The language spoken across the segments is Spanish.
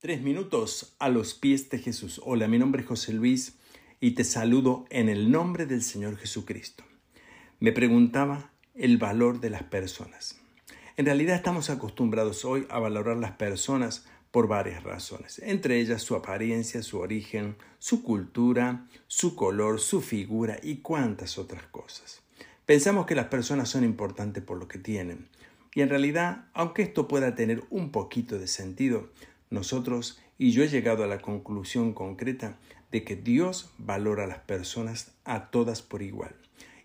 Tres minutos a los pies de Jesús. Hola, mi nombre es José Luis y te saludo en el nombre del Señor Jesucristo. Me preguntaba el valor de las personas. En realidad estamos acostumbrados hoy a valorar las personas por varias razones, entre ellas su apariencia, su origen, su cultura, su color, su figura y cuantas otras cosas. Pensamos que las personas son importantes por lo que tienen, y en realidad, aunque esto pueda tener un poquito de sentido, nosotros, y yo he llegado a la conclusión concreta de que Dios valora a las personas a todas por igual.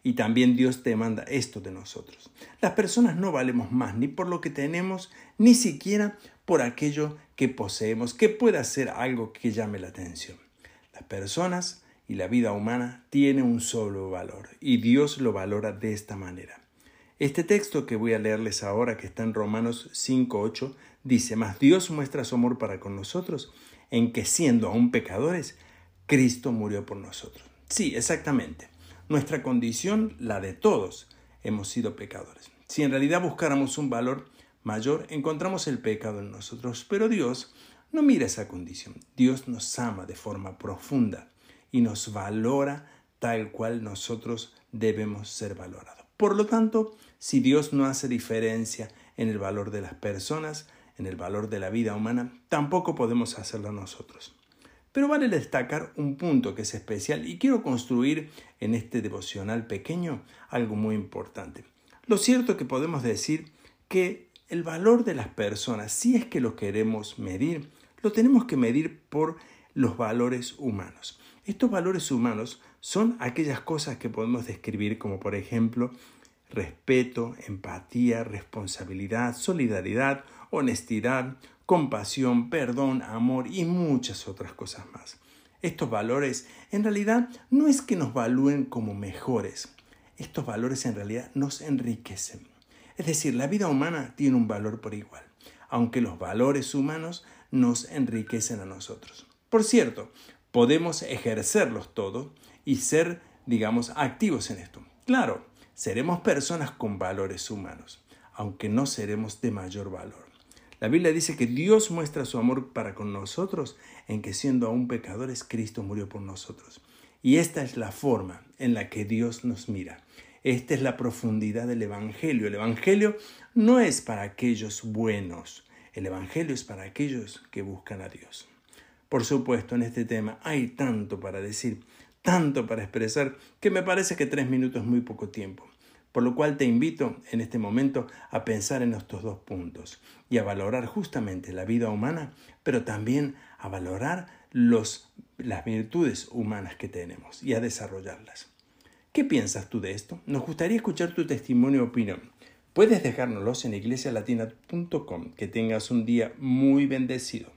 Y también Dios demanda esto de nosotros. Las personas no valemos más ni por lo que tenemos, ni siquiera por aquello que poseemos, que pueda ser algo que llame la atención. Las personas y la vida humana tienen un solo valor, y Dios lo valora de esta manera. Este texto que voy a leerles ahora, que está en Romanos 5.8, dice, Mas Dios muestra su amor para con nosotros, en que siendo aún pecadores, Cristo murió por nosotros. Sí, exactamente. Nuestra condición, la de todos, hemos sido pecadores. Si en realidad buscáramos un valor mayor, encontramos el pecado en nosotros, pero Dios no mira esa condición. Dios nos ama de forma profunda y nos valora tal cual nosotros debemos ser valorados. Por lo tanto, si Dios no hace diferencia en el valor de las personas, en el valor de la vida humana, tampoco podemos hacerlo nosotros. Pero vale destacar un punto que es especial y quiero construir en este devocional pequeño algo muy importante. Lo cierto es que podemos decir que el valor de las personas, si es que lo queremos medir, lo tenemos que medir por los valores humanos. Estos valores humanos son aquellas cosas que podemos describir como por ejemplo respeto, empatía, responsabilidad, solidaridad, honestidad, compasión, perdón, amor y muchas otras cosas más. Estos valores en realidad no es que nos valúen como mejores, estos valores en realidad nos enriquecen. Es decir, la vida humana tiene un valor por igual, aunque los valores humanos nos enriquecen a nosotros. Por cierto, podemos ejercerlos todos y ser, digamos, activos en esto. Claro, seremos personas con valores humanos, aunque no seremos de mayor valor. La Biblia dice que Dios muestra su amor para con nosotros en que siendo aún pecadores, Cristo murió por nosotros. Y esta es la forma en la que Dios nos mira. Esta es la profundidad del Evangelio. El Evangelio no es para aquellos buenos, el Evangelio es para aquellos que buscan a Dios. Por supuesto, en este tema hay tanto para decir, tanto para expresar, que me parece que tres minutos es muy poco tiempo. Por lo cual te invito en este momento a pensar en estos dos puntos y a valorar justamente la vida humana, pero también a valorar los, las virtudes humanas que tenemos y a desarrollarlas. ¿Qué piensas tú de esto? Nos gustaría escuchar tu testimonio o opinión. Puedes dejárnoslos en iglesialatina.com. Que tengas un día muy bendecido.